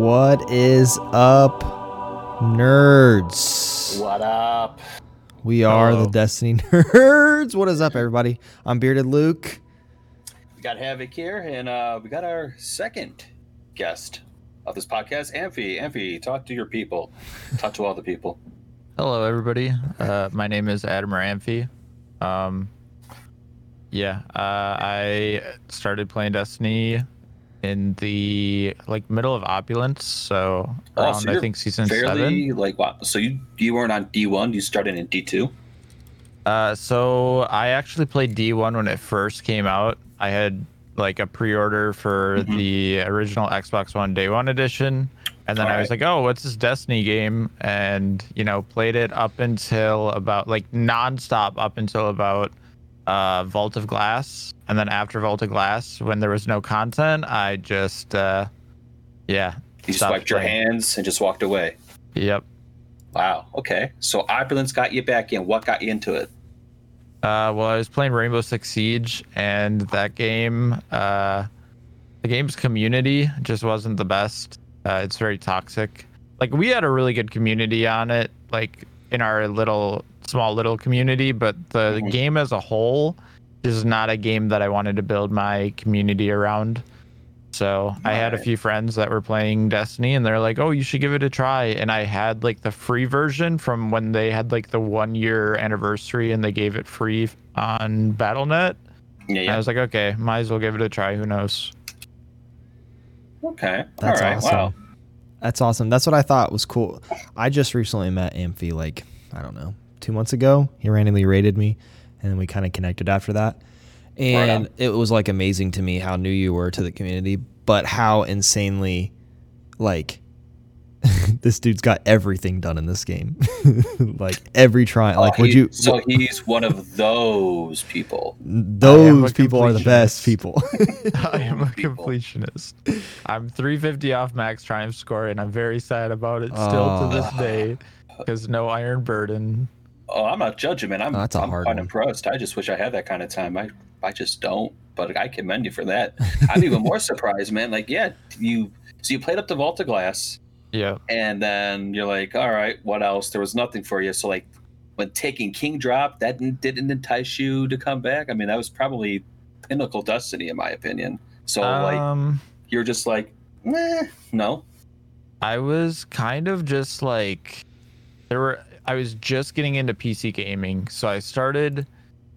What is up, nerds? What up? We are Hello. the Destiny nerds. What is up, everybody? I'm Bearded Luke. We got Havoc here, and uh, we got our second guest of this podcast, Ampfy. Ampfy, talk to your people. Talk to all the people. Hello, everybody. Uh, my name is Adam Ampfy. Um, yeah, uh, I started playing Destiny in the like middle of Opulence, so Oh, around so I think season Fairly seven. like what? So you you weren't on D one. You started in D two. Uh, so I actually played D1 when it first came out. I had like a pre-order for Mhm. the original Xbox One Day One edition, and then I was Alright. like, "Oh, what's this Destiny game?" And you know, played it up until about like nonstop up until about uh, Vault of Glass, and then after Vault of Glass, when there was no content, I just uh, yeah, You just wiped your hands and just walked away. Yep. Wow. Okay. So opulence got you back in. What got you into it? Uh, well, I was playing Rainbow Six Siege, and that game, uh, the game's community just wasn't the best. Uh, it's very toxic. Like we had a really good community on it, like in our little, small little community, but the Mhm. game as a whole is not a game that I wanted to build my community around. So I had a few friends that were playing Destiny, and they're like, "Oh, you should give it a try." And I had like the free version from when they had like the one year anniversary, and they gave it free on BattleNet. Yeah. And I was like, "Okay, might as well give it a try. Who knows?" Okay. That's all right. awesome. Wow. That's awesome. That's what I thought was cool. I just recently met Ampfy like, I don't know, two months ago. He randomly rated me, and then we kind of connected after that. And on. it was like amazing to me how new you were to the community, but how insanely, like, this dude's got everything done in this game. like every try. Oh, like, Oh, would he- you? So he's one of those people. those people are the best people. I am a People. completionist. I'm 350 off max triumph score, and I'm very sad about it still to this Oh. day because no Iron Burden. Oh, I'm not judging, man. I'm, Oh, that's a I'm hard quite one. impressed. I just wish I had that kind of time. I, I just don't. But I commend you for that. I'm even more surprised, man. Like, yeah, you so you played up the Vault of Glass, Yeah. and then you're like, all right, what else? There was nothing for you. So like, when Taken King drop, that didn't, didn't entice you to come back. I mean, that was probably pinnacle destiny, in my opinion. So like, Um. you're just like, eh, no. I was kind of just like there were I was just getting into PC gaming. So I started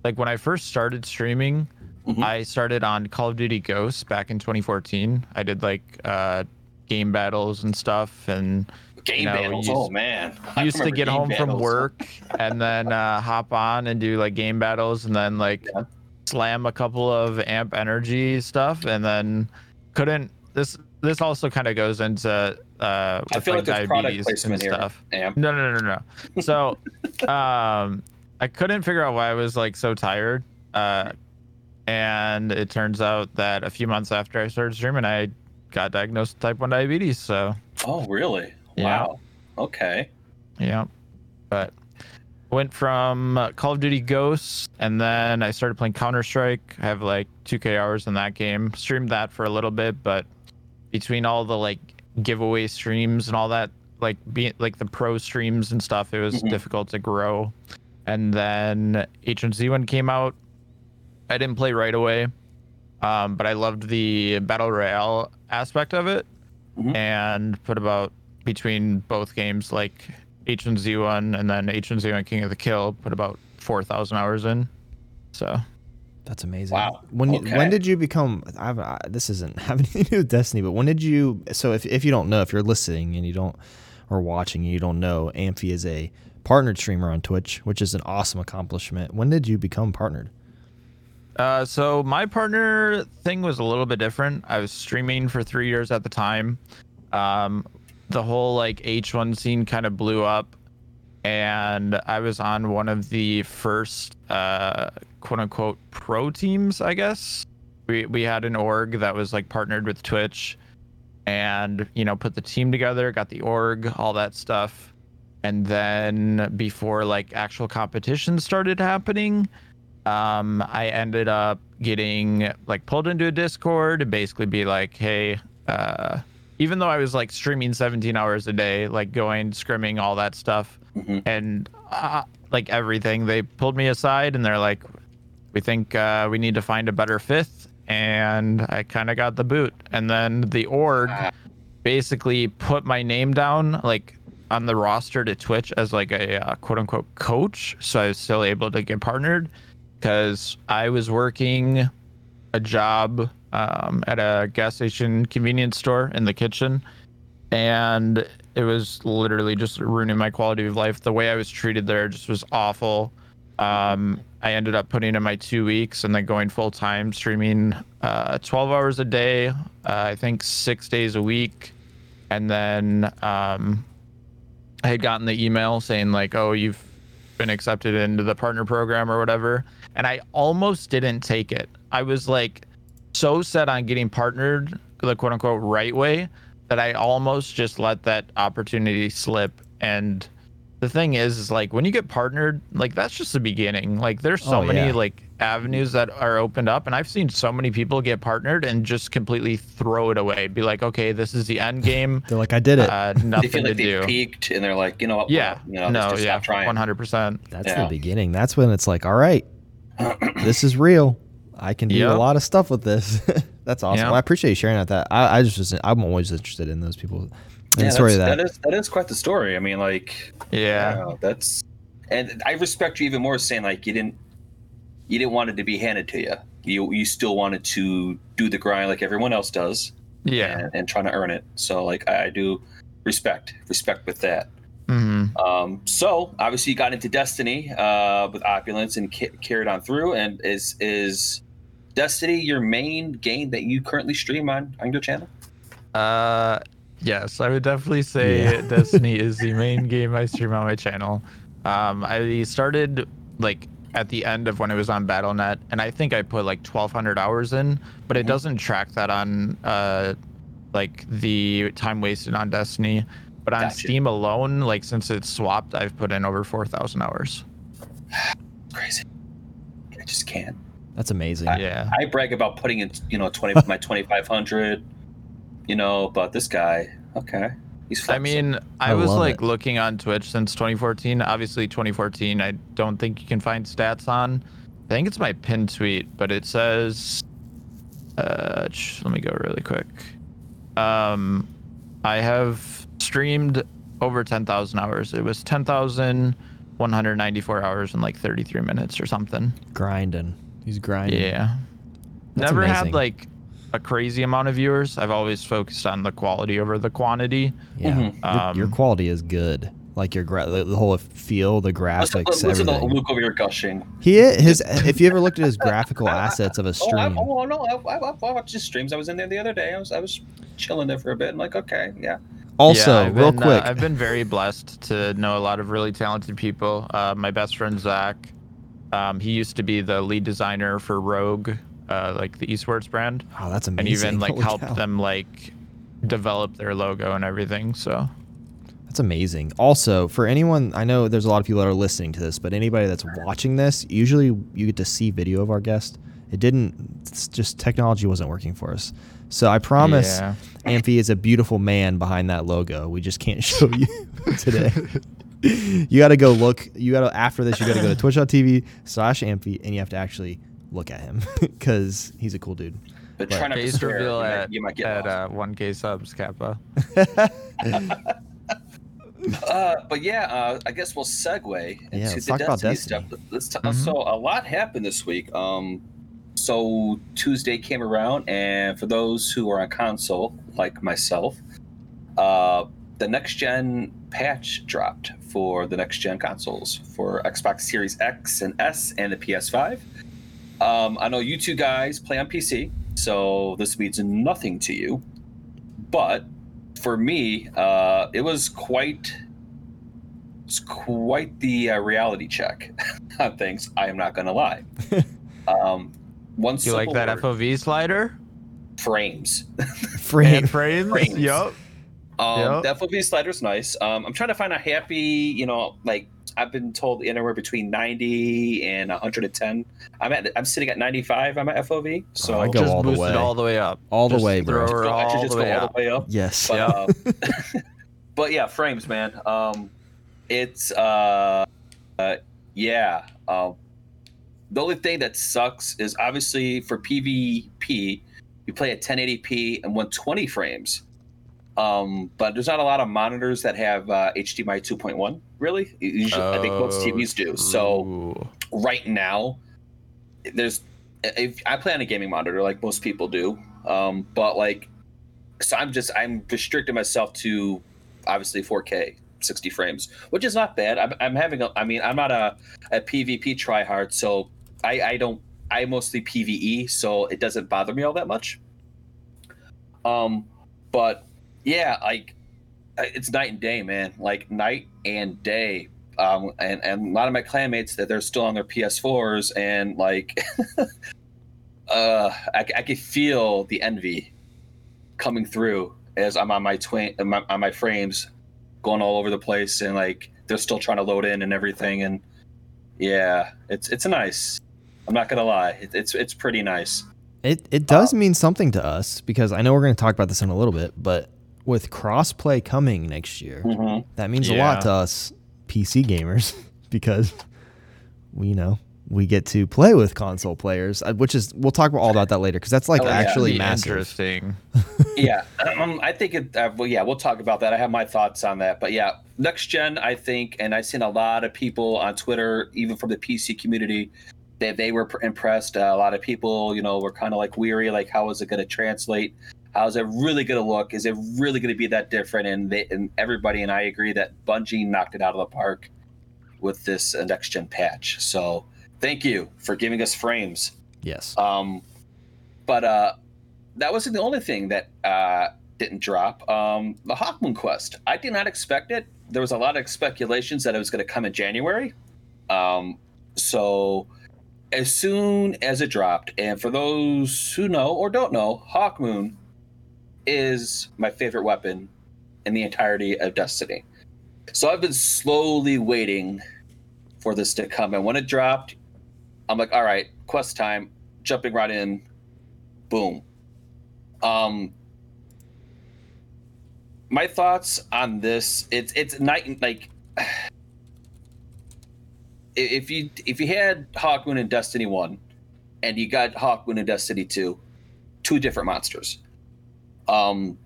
like when I first started streaming, Mhm. I started on Call of Duty Ghosts back in 2014. I did like uh game battles and stuff and Game know, battles. you oh used- man, I used to get home from work and then uh hop on and do like game battles and then like Yeah. slam a couple of amp energy stuff and then couldn't this this also kind of goes into uh I feel like there's diabetes and here. stuff. No, no, no, no, no. So, um, I couldn't figure out why I was like so tired. Uh, and it turns out that a few months after I started streaming, I got diagnosed with type one diabetes. So, Oh, really? Yeah. Wow. Okay. yeah. But went from uh, Call of Duty Ghosts, and then I started playing Counter Strike. I have like 2K hours in that game. Streamed that for a little bit, but between all the like giveaway streams and all that, like being like the pro streams and stuff, it was Mhm. difficult to grow. And then H1Z1 came out. I didn't play right away, um, but I loved the battle royale aspect of it, Mhm. and put about between both games like H1Z1 and then H1Z1 King of the Kill, put about four thousand hours in. So That's amazing. Wow. When you, when did you become? I've, I, this isn't having anything to do with Destiny, but when did you? So if if you don't know, if you're listening and you don't or watching and you don't know, Ampfy is a partnered streamer on Twitch, which is an awesome accomplishment. When did you become partnered? Uh, so my partner thing was a little bit different. I was streaming for three years at the time. Um, the whole like H1 scene kind of blew up, and I was on one of the first uh, quote unquote pro teams, I guess. We we had an org that was like partnered with Twitch, and you know put the team together, got the org, all that stuff, and then before like actual competition started happening um, I ended up getting like pulled into a Discord to basically be like, hey, uh, even though I was like streaming 17 hours a day, like going scrimming, all that stuff, Mhm. and uh, like everything, they pulled me aside and they're like, "We think uh, we need to find a better fifth. And I kind of got the boot, and then the org basically put my name down like on the roster to Twitch as like a uh, quote unquote coach, so I was still able to get partnered because I was working a job um, at a gas station convenience store in the kitchen, and it was literally just ruining my quality of life. The way I was treated there just was awful. Um, I ended up putting in my two weeks and then going full time, streaming uh, 12 hours a day, uh, I think six days a week. And then um, I had gotten the email saying, like, oh, you've been accepted into the partner program or whatever. And I almost didn't take it. I was like so set on getting partnered the quote unquote right way that I almost just let that opportunity slip. And the thing is, is like when you get partnered, like that's just the beginning. Like there's so Oh, many yeah. like avenues that are opened up, and I've seen so many people get partnered and just completely throw it away. Be like, okay, this is the end game. They're like, I did it. Uh, They nothing feel to like they do. peaked and they're like, you know what? Yeah, you know, no, just yeah, stop trying. one hundred percent. That's yeah. the beginning. That's when it's like, all right, this is real. I can do a lot of stuff with this. that's awesome. Yeah. Well, I appreciate you sharing that. I, I just was, I'm always interested in those people. And Yeah, the story of that's- that. that is that is quite the story. I mean, like, Yeah. wow, that's and I respect you even more saying like you didn't you didn't want it to be handed to you. You you still wanted to do the grind like everyone else does. Yeah. and, and trying to earn it. So like I, I do respect respect with that. Hmm Um, so obviously you got into Destiny uh, with opulence and ca- carried on through. And is is Destiny your main game that you currently stream on on your channel? Uh, yes, I would definitely say Yeah. Destiny is the main game I stream on my channel. Um, I started like at the end of when it was on BattleNet, and I think I put like 1,200 hours in, but it Mhm. doesn't track that on uh, like the time wasted on Destiny. But on Gotcha. Steam alone, like since it's swapped, I've put in over 4,000 hours. Crazy. I just can't. That's amazing. Yeah. I brag about putting in you know twenty my twenty five hundred. You know, but this guy, okay, he's. I mean, I, I was like it. looking on Twitch since 2014. Obviously, 2014, I don't think you can find stats on. I think it's my pin tweet, but it says. Uh, ch- let me go really quick. Um, I have streamed over 10,000 hours. It was 10,194 hours in like 33 minutes or something. Grinding. He's grinding. Yeah. That's Never amazing. had like a crazy amount of viewers. I've always focused on the quality over the quantity. Yeah. Mhm. Your, your Um, quality is good. Like your gra- the, the whole feel, the listen, graphics, listen to everything. Luke over here gushing. He his if you ever looked at his graphical assets of a Oh, I, stream. oh no, I, I, I watched his streams. I was in there the other day. I was I was chilling there for a bit. I'm like, okay, yeah. Also, Yeah, real been, uh, quick, I've been very blessed to know a lot of really talented people. Uh, my best friend Zach, um, he used to be the lead designer for Rogue, uh, like the esports brand, oh, that's amazing. and even like Holy helped cow. them like develop their logo and everything. So That's amazing. Also, for anyone, I know there's a lot of people that are listening to this, but anybody that's watching this, usually you get to see video of our guest. It didn't. It's just technology wasn't working for us. So I promise, Yeah. Ampfy is a beautiful man behind that logo. We just can't show you today. you got to go look. You got to after this. You got to go to Twitch.tv slash Ampfy, and you have to actually look at him because he's a cool dude. But Right. try not to Face swear. reveal you, at, might, you might get at uh, 1K subs, Kappa. Uh, but yeah, uh, I guess we'll segue into Yeah, let's the talk about Destiny, Destiny. stuff. Let's t- Mhm. So a lot happened this week. Um, so Tuesday came around, and for those who are on console, like myself, uh, the next gen patch dropped for the next gen consoles for Xbox Series X and S and the PS5. Um, I know you two guys play on PC, so this means nothing to you. But for me, uh, it was quite it's quite the uh, reality check on things. I am not going to lie. um, one You like that word, FOV slider? frames. Frame. And frames? Frames. Yup. Um, Yep. the FOV slider's nice. Um, I'm trying to find a happy, you know, like I've been told anywhere between 90 and 110. I'm at, I'm sitting at 95. I'm at FOV. So Oh, I go just all the way. it all the way up. All the way, bro. throw her Go- I should all just the go way all up. the way up. Yes. But, Yeah. um, but yeah, frames, man. Um, it's uh, uh yeah. Um, the only thing that sucks is obviously for PvP, you play at 1080p and 120 frames. Um, but there's not a lot of monitors that have uh, HDMI 2.1. Really, Usually, I think most Oh, TVs do. So right now there's if i play on a gaming monitor like most people do um but like so i'm just i'm restricting myself to obviously 4k 60 frames which is not bad i'm, I'm having a i mean i'm not a, a pvp tryhard so i i don't i mostly pve so it doesn't bother me all that much. Um but yeah like it's night and day man. Like night and day. Um, and and a lot of my clanmates that they're still on their PS4s and like, uh, I, I could feel the envy coming through as I'm on my twin my, on my frames, going all over the place and like they're still trying to load in and everything. And yeah, it's it's a nice. I'm not gonna lie, it, it's it's pretty nice. It it does mean something to us because I know we're going to talk about this in a little bit, but with crossplay coming next year, Mhm. that means a lot to us PC gamers because we you know we get to play with console players, uh, which is we'll talk about all about that later because that's like Oh, yeah. actually Be massive. interesting. yeah, um, I think it. Uh, well, yeah, we'll talk about that. I have my thoughts on that, but yeah, next gen, I think, and I've seen a lot of people on Twitter, even from the PC community, that they were pr- impressed. Uh, a lot of people, you know, were kind of like weary, like how is it going to translate? How is it really going to look? Is it really going to be that different? And they, and everybody and I agree that Bungie knocked it out of the park with this uh, next gen patch. So thank you for giving us frames. Yes. Um, but uh, that wasn't the only thing that uh, didn't drop. Um, the Hawkmoon Quest. I did not expect it. There was a lot of speculations that it was going to come in January. Um, so as soon as it dropped, and for those who know or don't know, Hawkmoon is my favorite weapon in the entirety of Destiny. So I've been slowly waiting for this to come, and when it dropped, I'm like, all right, quest time, jumping right in, boom. Um, my thoughts on this, it's it's night like, if you if you had Hawkmoon in Destiny One, and you got Hawkmoon in Destiny Two, two different monsters. Um,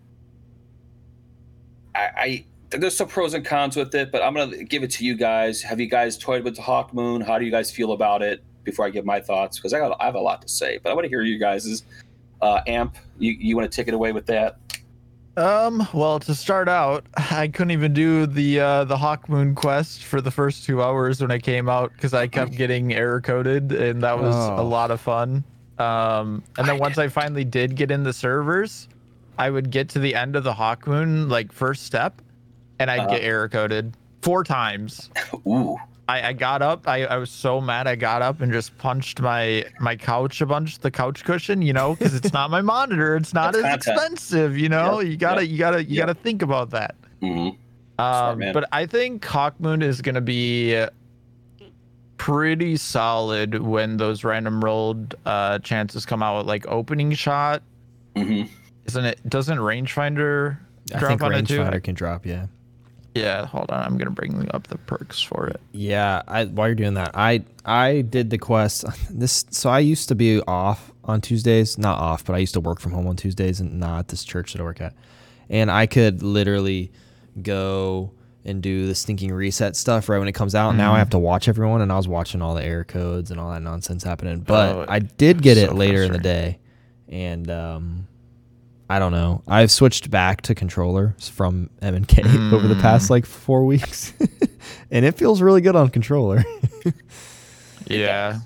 I, I there's some pros and cons with it, but I'm gonna give it to you guys. Have you guys toyed with the Hawkmoon? How do you guys feel about it? Before I give my thoughts, because I got I have a lot to say, but I want to hear you guys's. uh, amp. You you want to take it away with that? Um, well, to start out, I couldn't even do the uh, the Hawk Moon quest for the first two hours when I came out because I kept getting error coded, and that was a Oh. lot of fun. Um, and then once I finally did get in the servers, I would get to the end of the Hawk Moon like first step, and I'd Uh-huh. get error coded four times. Ooh, I, I got up. I, I was so mad. I got up and just punched my my couch a bunch, the couch cushion, you know, because it's not my monitor. It's not That's as content. expensive, you know. Yep, You gotta, yep, you gotta, you yep. gotta think about that. hmm Um, but I think Hawkmoon is gonna be pretty solid when those random rolled uh, chances come out. Like opening shot, mm-hmm. isn't it? Doesn't rangefinder I drop think on it too? rangefinder can drop. Yeah. Yeah, hold on. I'm gonna bring up the perks for it. Yeah, I, while you're doing that, I I did the quest. This so I used to be off on Tuesdays, not off, but I used to work from home on Tuesdays and not at this church that I work at, and I could literally go and do the stinking reset stuff right when it comes out. Now I have to watch everyone, and I was watching all the error codes and all that nonsense happening. But Oh, I did get it so later in the day, and um, I don't know. I've switched back to controllers from M and K over the past like four weeks, and it feels really good on controller. Yeah.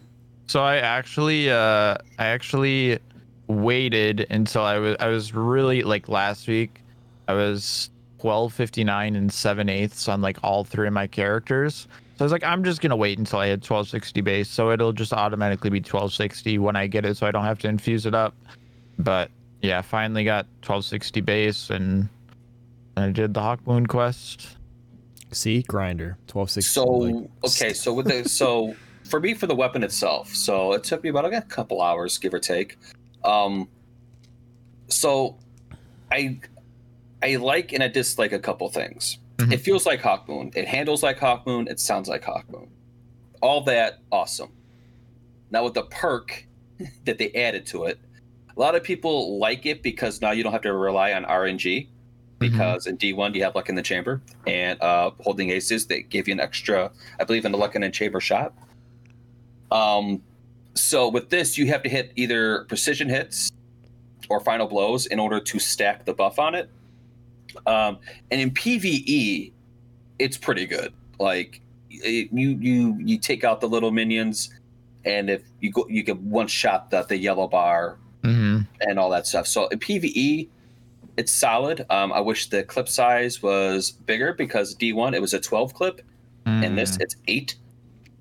So I actually uh I actually waited until I was I was really like last week I was 1259 and 7 eighths on like all three of my characters. So I was like, I'm just gonna wait until I hit 1260 base, so it'll just automatically be 1260 when I get it, so I don't have to infuse it up. But yeah, finally got 1260 base, and I did the Hawk Moon quest. See, grinder, 1260. So like, okay, so with the so for me for the weapon itself, so it took me about a couple hours, give or take. Um, so I I like and I dislike a couple things. Mhm. It feels like Hawk Moon. It handles like Hawk Moon. It sounds like Hawk Moon. All that awesome. Now with the perk that they added to it, a lot of people like it because now you don't have to rely on RNG. Because in D1 you have luck in the chamber, and uh, holding aces they give you an extra, I believe, in the luck in the chamber shot. Um, so with this you have to hit either precision hits or final blows in order to stack the buff on it. Um, and in PVE, it's pretty good. Like it, you you you take out the little minions, and if you go, you can one shot the the yellow bar Mm-hmm. And all that stuff. So PVE, it's solid. Um, I wish the clip size was bigger because D1 it was a 12 clip, and this Mm. it's eight.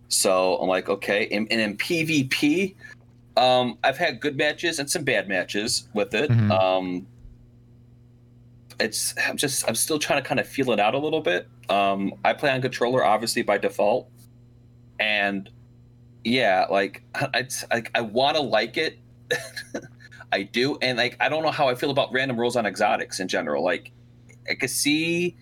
So I'm like, okay. And, and in PvP, um, I've had good matches and some bad matches with it. Mhm. Um, it's I'm just I'm still trying to kind of feel it out a little bit. Um, I play on controller obviously by default, and yeah, like I like I want to like it. I do, and like I don't know how I feel about random rolls on exotics in general. Like I could see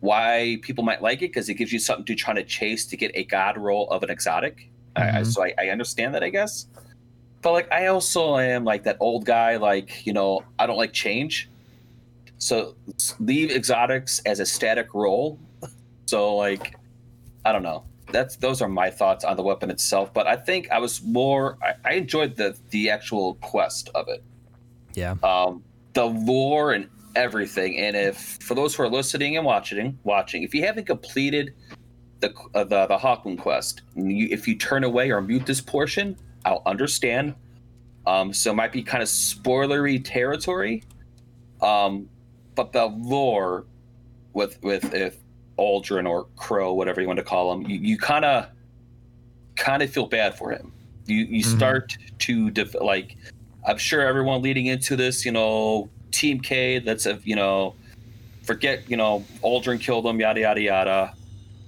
why people might like it because it gives you something to try to chase to get a god roll of an exotic. I, I, mm-hmm. so I, I understand that, I guess. But like, I also am like that old guy. Like you know, I don't like change. So leave exotics as a static roll. So like, I don't know. That's those are my thoughts on the weapon itself. But I think I was more. I, I enjoyed the the actual quest of it yeah, um, the lore and everything. And if for those who are listening and watching, watching, if you haven't completed the uh, the the Hawkmoon quest, you, if you turn away or mute this portion, I'll understand. Um, so it might be kind of spoilery territory. Um, but the lore with with if Uldren or Crow, whatever you want to call him, you, kind of kind of feel bad for him. You you Mhm. start to def- like I'm sure everyone leading into this, you know, Team Cayde, that's a, you know, forget, you know, Uldren killed him, yada yada yada.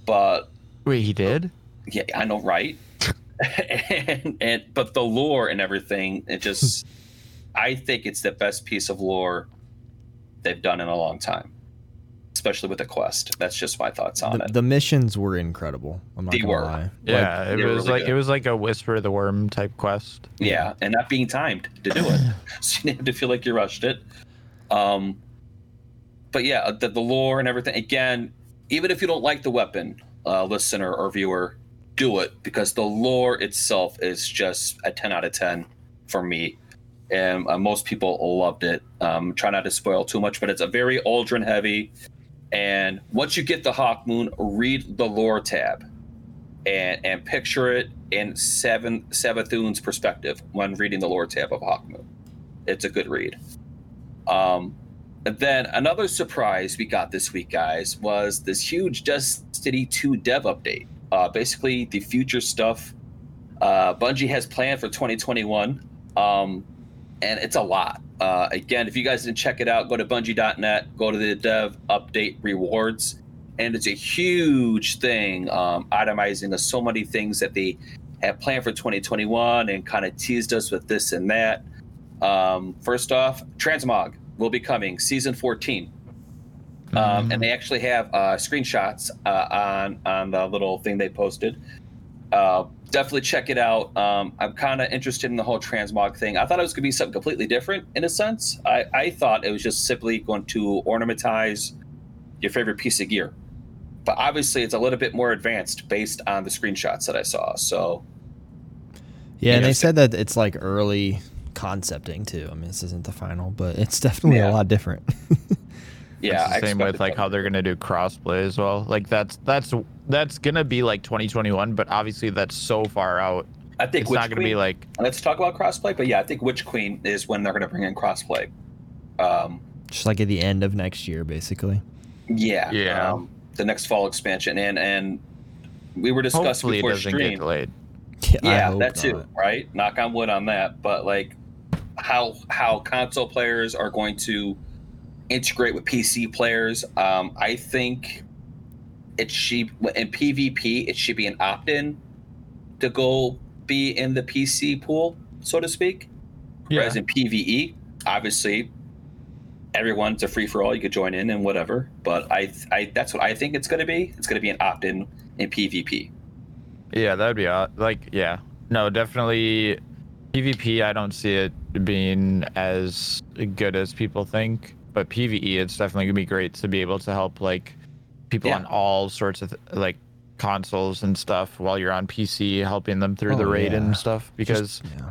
But Wait, he did? yeah, I know, right? and, and but the lore and everything, it just, I think it's the best piece of lore they've done in a long time, especially with the quest. That's just my thoughts on the, it. the missions were incredible. I'm not They gonna were. lie. Yeah, they it was really like good. it was like a whisper of the worm type quest. Yeah, and not being timed to do it, so you didn't have to feel like you rushed it. Um, but yeah, the, the lore and everything. Again, even if you don't like the weapon, uh, listener or viewer, do it because the lore itself is just a ten out of ten for me, and uh, most people loved it. Um, try not to spoil too much, but it's a very Uldren heavy. And once you get the Hawk Moon, read the lore tab and and picture it in Seven Savathun's perspective when reading the lore tab of Hawkmoon. It's a good read. Um, and then another surprise we got this week, guys, was this huge Destiny 2 dev update. Uh, basically, the future stuff uh, Bungie has planned for 2021, um, and it's a lot. Uh, again, if you guys didn't check it out, go to Bungie.net, go to the dev update rewards and it's a huge thing um, itemizing of so many things that they have planned for 2021 and kind of teased us with this and that. Um, first off transmog will be coming season 14 um, and they actually have uh, screenshots uh, on on the little thing they posted. Uh, definitely check it out um, i'm kind of interested in the whole transmog thing i thought it was going to be something completely different in a sense I, I thought it was just simply going to ornamentize your favorite piece of gear but obviously it's a little bit more advanced based on the screenshots that I saw. So Yeah, and they said that it's like early concepting too. I mean, this isn't the final, but it's definitely Yeah. a lot different. yeah, It's the I same with like that. how they're gonna do crossplay as well. Like that's that's that's gonna be like 2021, but obviously that's so far out. I think It's Witch not gonna Queen, be like Let's talk about crossplay, but yeah, I think Witch Queen is when they're going to bring in crossplay. Um, Just like at the end of next year, basically. yeah, Yeah. Um, the next fall expansion, and and we were discussing hopefully it before doesn't stream. get delayed. I yeah, hope that too, right? Knock on wood on that. But like, how how console players are going to integrate with PC players. Um, I think it should in PvP it should be an opt-in to go be in the PC pool, so to speak. Yeah. Whereas in PVE, obviously, everyone's a free for all. You could join in and whatever. But I, I that's what I think it's going to be. It's going to be an opt-in in PvP. Yeah, that'd be. Uh, like, yeah, no, definitely PvP. I don't see it being as good as people think, but PVE, it's definitely gonna be great to be able to help like people Yeah. on all sorts of like consoles and stuff while you're on PC, helping them through the Oh, raid yeah. and stuff. Because yeah.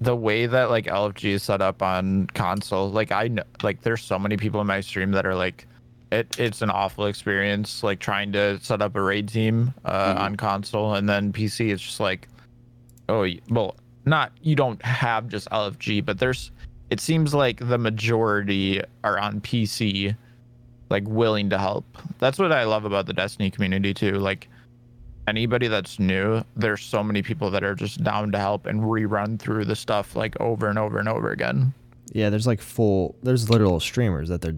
the way that like LFG is set up on console, like I know, like there's so many people in my stream that are like, it it's an awful experience, like trying to set up a raid team uh, Mhm. on console, and then PC it's just like, oh well, not you don't have just LFG, but there's, it seems like the majority are on PC, like willing to help. That's what I love about the Destiny community too, like. Anybody that's new, there's so many people that are just down to help and rerun through the stuff like over and over and over again. Yeah, there's like full. There's literal streamers that their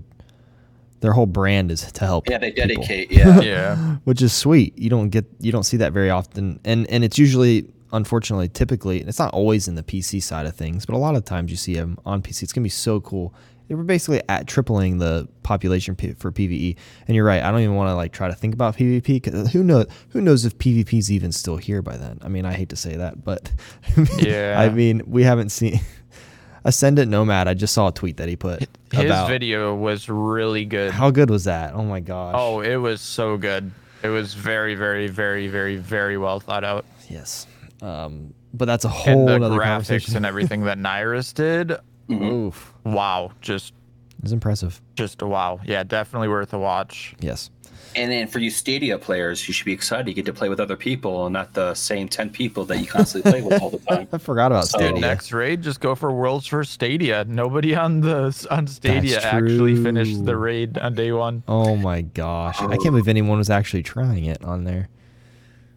their whole brand is to help. Yeah, they people. dedicate. Yeah. Yeah. which is sweet. You don't get you don't see that very often, and and it's usually unfortunately typically it's not always in the PC side of things, but a lot of times you see them on PC. It's gonna be so cool. We're basically at tripling the population P- for PVE, and you're right. I don't even want to like try to think about PvP because who knows who knows if PvP's even still here by then. I mean, I hate to say that, but Yeah. I mean we haven't seen Ascendant Nomad. I just saw a tweet that he put His video was really good. how good was that? Oh my gosh! Oh, it was so good. It was very, very, very, very, very well thought out. yes. Um, but that's a And whole the other graphics and everything that Nyrus did, Mhm. Oof, wow, just it's impressive. just a wow. Yeah, definitely worth a watch. Yes. And then for you Stadia players, you should be excited. You get to play with other people and not the same 10 people that you constantly play with all the time. I forgot about So- Stadia. next raid, just go for World's First Stadia. Nobody on the on Stadia That's actually finished the raid on day one. Oh my gosh! I can't believe anyone was actually trying it on there.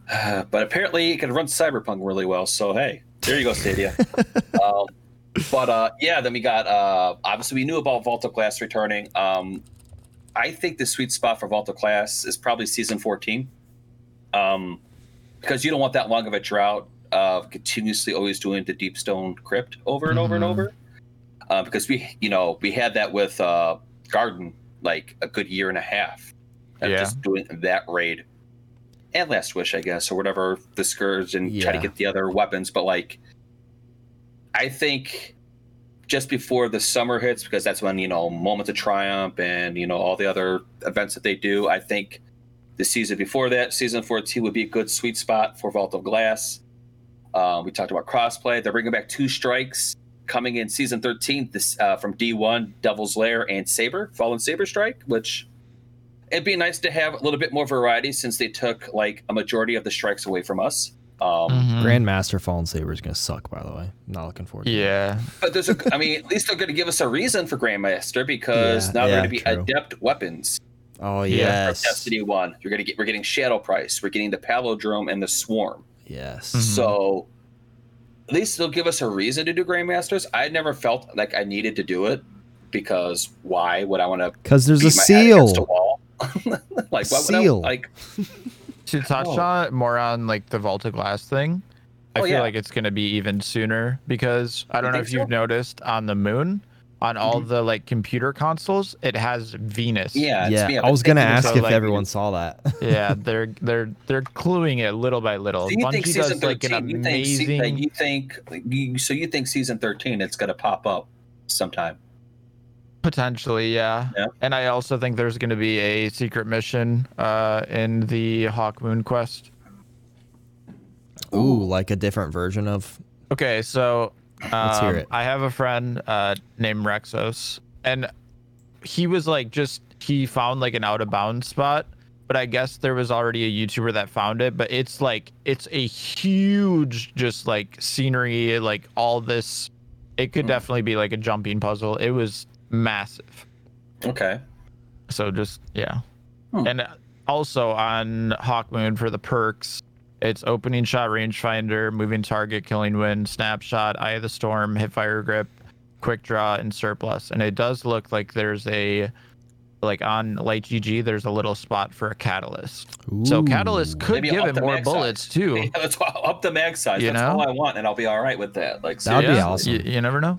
but apparently, it can run Cyberpunk really well. So, hey, there you go, Stadia. um, but uh, yeah, then we got uh, obviously we knew about Vault of Glass returning. Um, I think the sweet spot for Vault of Glass is probably season 14. Um, because you don't want that long of a drought of continuously always doing the Deep Stone Crypt over and over and Mhm. over. Uh, because we, you know, we had that with uh, Garden like a good year and a half. Of Yeah. Just doing that raid. And Last Wish, I guess, or whatever the Scourge and try to get the other weapons. But like, I think just before the summer hits, because that's when, you know, Moments of Triumph and, you know, all the other events that they do, I think the season before that, season 14, would be a good sweet spot for Vault of Glass. Uh, we talked about crossplay. They're bringing back two strikes coming in season 13 this uh, from D1, Devil's Lair, and Saber, Fallen Saber Strike, which it'd be nice to have a little bit more variety since they took like a majority of the strikes away from us. Um, Mhm. Grandmaster Fallen Saber is gonna suck. By the way, I'm not looking forward. to it. Yeah. But there's a, I mean, at least they're going to give us a reason for Grandmaster because Yeah, now they're yeah, going to be true. adept weapons. Oh Yeah, from yes. Destiny One, you're going to get we're getting Shadow Price, we're getting the Palindrome and the Swarm. Yes. Mhm. So at least they'll give us a reason to do Grandmasters. I never felt like I needed to do it because why would I want to Because there's a beat my head against a seal. wall? like why would I, Seal. like to touch Oh. on more on like the Vault of Glass thing, I Oh, feel yeah. like it's gonna be even sooner because I don't know think if you've noticed on the moon, on all mm-hmm. the like computer consoles, it has Venus. yeah, it's Yeah. I've I been was gonna ask so, if like, everyone saw that. yeah, they're they're they're cluing it little by little. So you think season does like an thirteen? You think, se- uh, amazing. like, you think you, so? You think season thirteen? It's going to pop up sometime. Potentially, yeah. Yeah. And I also think there's going to be a secret mission uh, in the Hawk Moon quest. Ooh, like a different version of. Okay, so Let's hear um, it. I have a friend uh, named Rexos, and he was like just he found like an out of bounds spot, but I guess there was already a YouTuber that found it. But it's like it's a huge, just like scenery, like all this. It could Hmm. definitely be like a jumping puzzle. It was massive. Okay. So just yeah, Hmm. and also on Hawkmoon for the perks, it's opening shot, rangefinder, moving target, killing wind, snapshot, eye of the storm, hip fire grip, quick draw and surplus, and it does look like there's a like on Light GG, there's a little spot for a catalyst. So catalyst could Maybe give it more bullets size. too. Yeah, that's why, up the mag size. You that's know? all I want, and I'll be all right with that. Like That would be seriously. awesome. You, you never know.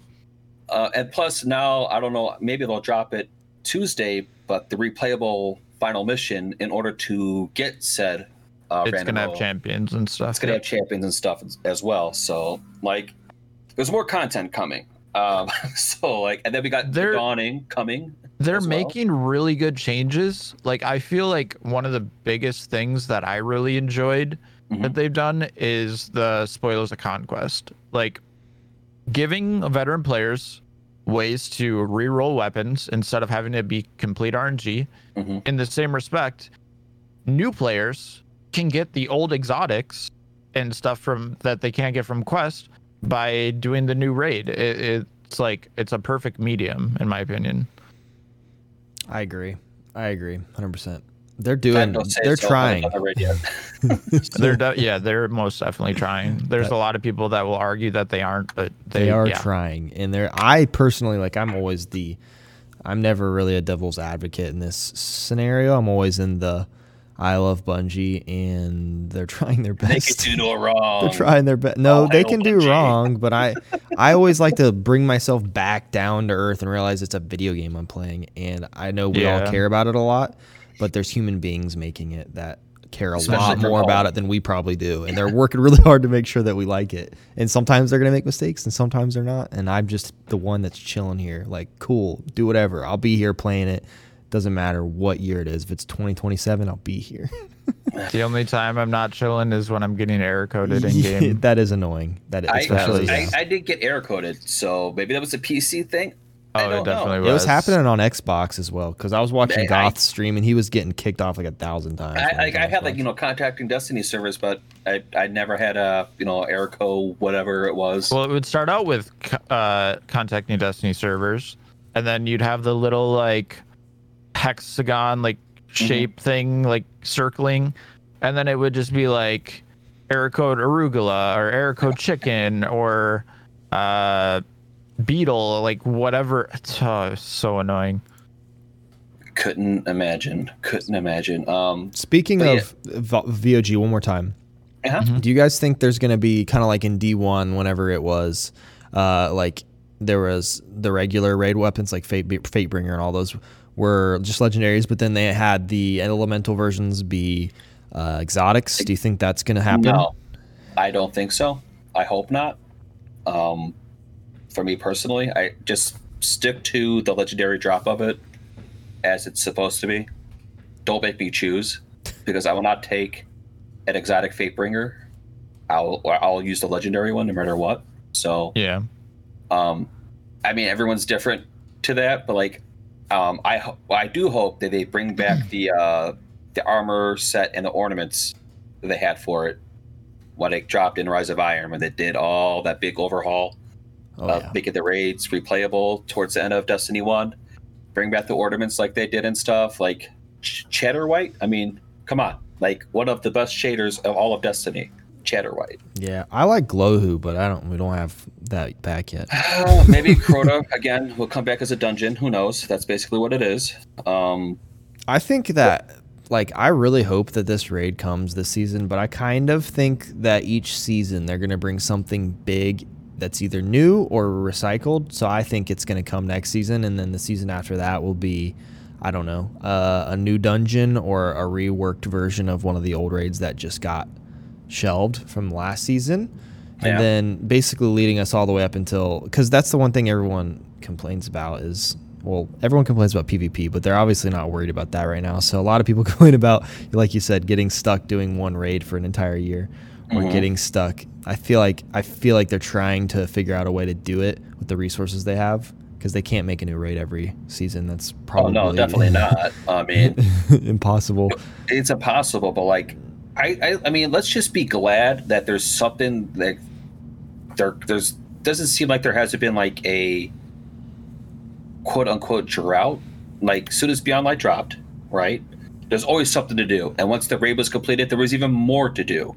Uh, and plus, now I don't know. Maybe they'll drop it Tuesday, but the replayable final mission in order to get said. Uh, it's gonna have champions and stuff. It's gonna have champions and stuff as, well. So like, there's more content coming. Um, so like, and then we got There- the dawning coming. They're well. making really good changes. Like I feel like one of the biggest things that I really enjoyed Mhm. that they've done is the spoilers of conquest. Like giving veteran players ways to re-roll weapons instead of having to be complete RNG. Mhm. In the same respect, new players can get the old exotics and stuff from that they can't get from quest by doing the new raid. It, it's like it's a perfect medium in my opinion. I agree. I agree, hundred percent. They're doing. They're so, trying. the raid. They're de- yeah, they're most definitely trying. There's a lot of people that will argue that they aren't, but they, They are yeah. trying, and they're. I personally like. I'm always the. I'm never really a devil's advocate in this scenario. I'm always in the. I love Bungie, and they're trying their best. They can do no wrong. They're trying their best. No, Oh, they can do Bungie. wrong, but I, I always like to bring myself back down to earth and realize it's a video game I'm playing, and I know we all care about it a lot, but there's human beings making it that care a Especially lot more about it than we probably do, and they're working really hard to make sure that we like it. And sometimes they're gonna make mistakes, and sometimes they're not. And I'm just the one that's chilling here, like cool, do whatever. I'll be here playing it. Doesn't matter what year it is. If it's 2027, I'll be here. The only time I'm not chilling is when I'm getting error coded in game. that is annoying. That I, especially. I, yeah. I did get error coded, so maybe that was a PC thing. I Oh, it don't know. definitely It was happening on Xbox as well because I was watching I- Goth stream and he was getting kicked off like a thousand times. I, like I had like you know contacting Destiny servers, but I I never had a you know error code whatever it was. Well, it would start out with uh, contacting Destiny servers, and then you'd have the little like hexagon like shape thing like circling, and then it would just be like error code arugula or error code chicken or uh, beetle, like whatever. It's oh, so annoying. couldn't imagine. Couldn't imagine. Um. Speaking of V- VOG, one more time. uh Mhm. Do you guys think there's going to be kind of like in D1, whenever it was, uh, like there was the regular raid weapons like Fate, Fatebringer and all those were just legendaries, but then they had the elemental versions be uh, exotics. Do you think that's going to happen? No, I don't think so. I hope not. Um, for me personally, I just stick to the legendary drop of it as it's supposed to be. Don't make me choose because I will not take an exotic fate bringer. I'll I'll use the legendary one no matter what. So Yeah. um, I mean, everyone's different to that, but like, um, I ho- I do hope that they bring back the uh, the armor set and the ornaments that they had for it when it dropped in Rise of Iron when they did all that big overhaul Oh, of yeah. making the raids replayable towards the end of Destiny One. Bring back the ornaments like they did and stuff like Ch- Cheddar White. I mean, come on, like one of the best shaders of all of Destiny, Cheddar White. Yeah, I like Glowhoo, but I don't. We don't have that back yet. Uh, maybe Crota again will come back as a dungeon. Who knows? That's basically what it is. Um, I think that like I really hope that this raid comes this season, but I kind of think that each season they're going to bring something big that's either new or recycled. So I think it's going to come next season and then the season after that will be I don't know, uh, a new dungeon or a reworked version of one of the old raids that just got shelved from last season. And Yeah. then basically leading us all the way up until cuz that's the one thing everyone complains about is well, everyone complains about PvP, but they're obviously not worried about that right now. So a lot of people complain about, like you said, getting stuck doing one raid for an entire year, or Mhm. getting stuck. I feel like I feel like they're trying to figure out a way to do it with the resources they have, because they can't make a new raid every season. That's oh probably no, definitely not. I mean, impossible. it's impossible. But like, I, I, I mean, let's just be glad that there's something that there, there's doesn't seem like there hasn't been like a quote unquote drought. Like, soon as Beyond Light dropped, right? There's always something to do, and once the raid was completed, there was even more to do.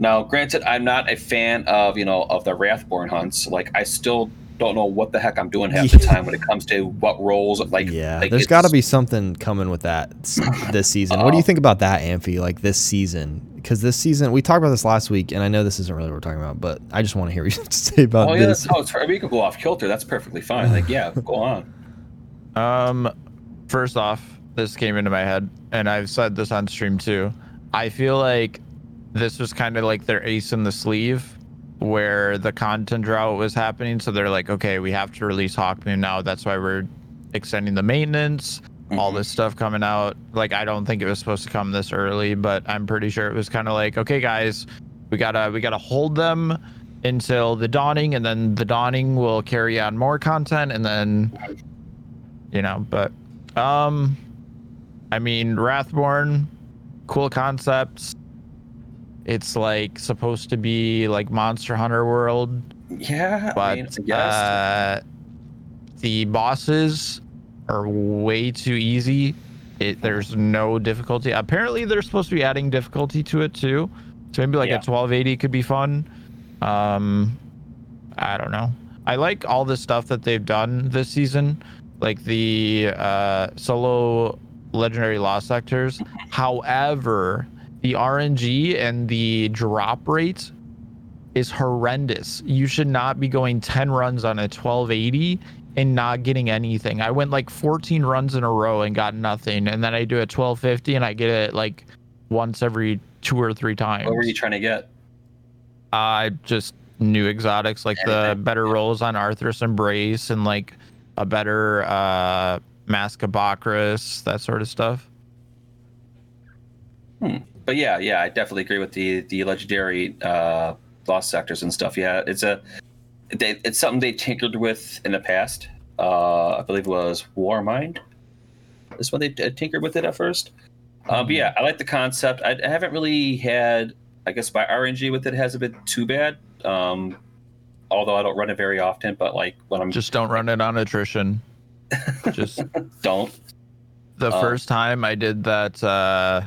Now, granted, I'm not a fan of you know of the Wrathborn hunts. Like, I still don't know what the heck I'm doing half the time when it comes to what roles. Like, yeah, like there's it's- got to be something coming with that this season. what do you Oh. think about that, Ampfy? Like this season, because this season we talked about this last week, and I know this isn't really what we're talking about, but I just want to hear what you have to say about it. Oh yeah, this. that's how it's. We could go off kilter. That's perfectly fine. Like, yeah, go on. Um, first off, this came into my head, and I've said this on stream too. I feel like this was kind of like their ace in the sleeve, where the content drought was happening. So they're like, okay, we have to release Hawkmoon now. That's why we're extending the maintenance. All Mhm. this stuff coming out. Like, I don't think it was supposed to come this early, but I'm pretty sure it was kind of like, okay, guys, we gotta we gotta hold them until the dawning, and then the dawning will carry on more content, and then you know but um i mean wrathborn cool concepts it's like supposed to be like monster hunter world. Yeah, but I mean, uh the bosses are way too easy. It, there's no difficulty. Apparently they're supposed to be adding difficulty to it too. So maybe like Yeah. a 1280 could be fun. Um i don't know. I like all the stuff that they've done this season like the uh solo legendary lost sectors however the rng and the drop rate is horrendous. You should not be going 10 runs on a 1280 and not getting anything. I went like 14 runs in a row and got nothing. And then I do a 1250 and I get it like once every two or three times. what were you trying to get? I just new exotics like the Anything. better rolls on Athrys's Embrace and like a better uh Mask of Bakris, that sort of stuff. But yeah, yeah, I definitely agree with the the legendary uh, lost sectors and stuff. Yeah, it's a they, it's something they tinkered with in the past. Uh, I believe it was Warmind. This one they uh, tinkered with it at first. Um, but yeah, I like the concept. I, I haven't really had, I guess, my RNG with it hasn't been too bad. Um, although I don't run it very often, but like when I'm Just don't run it on attrition. Just don't. the Um, first time I did that uh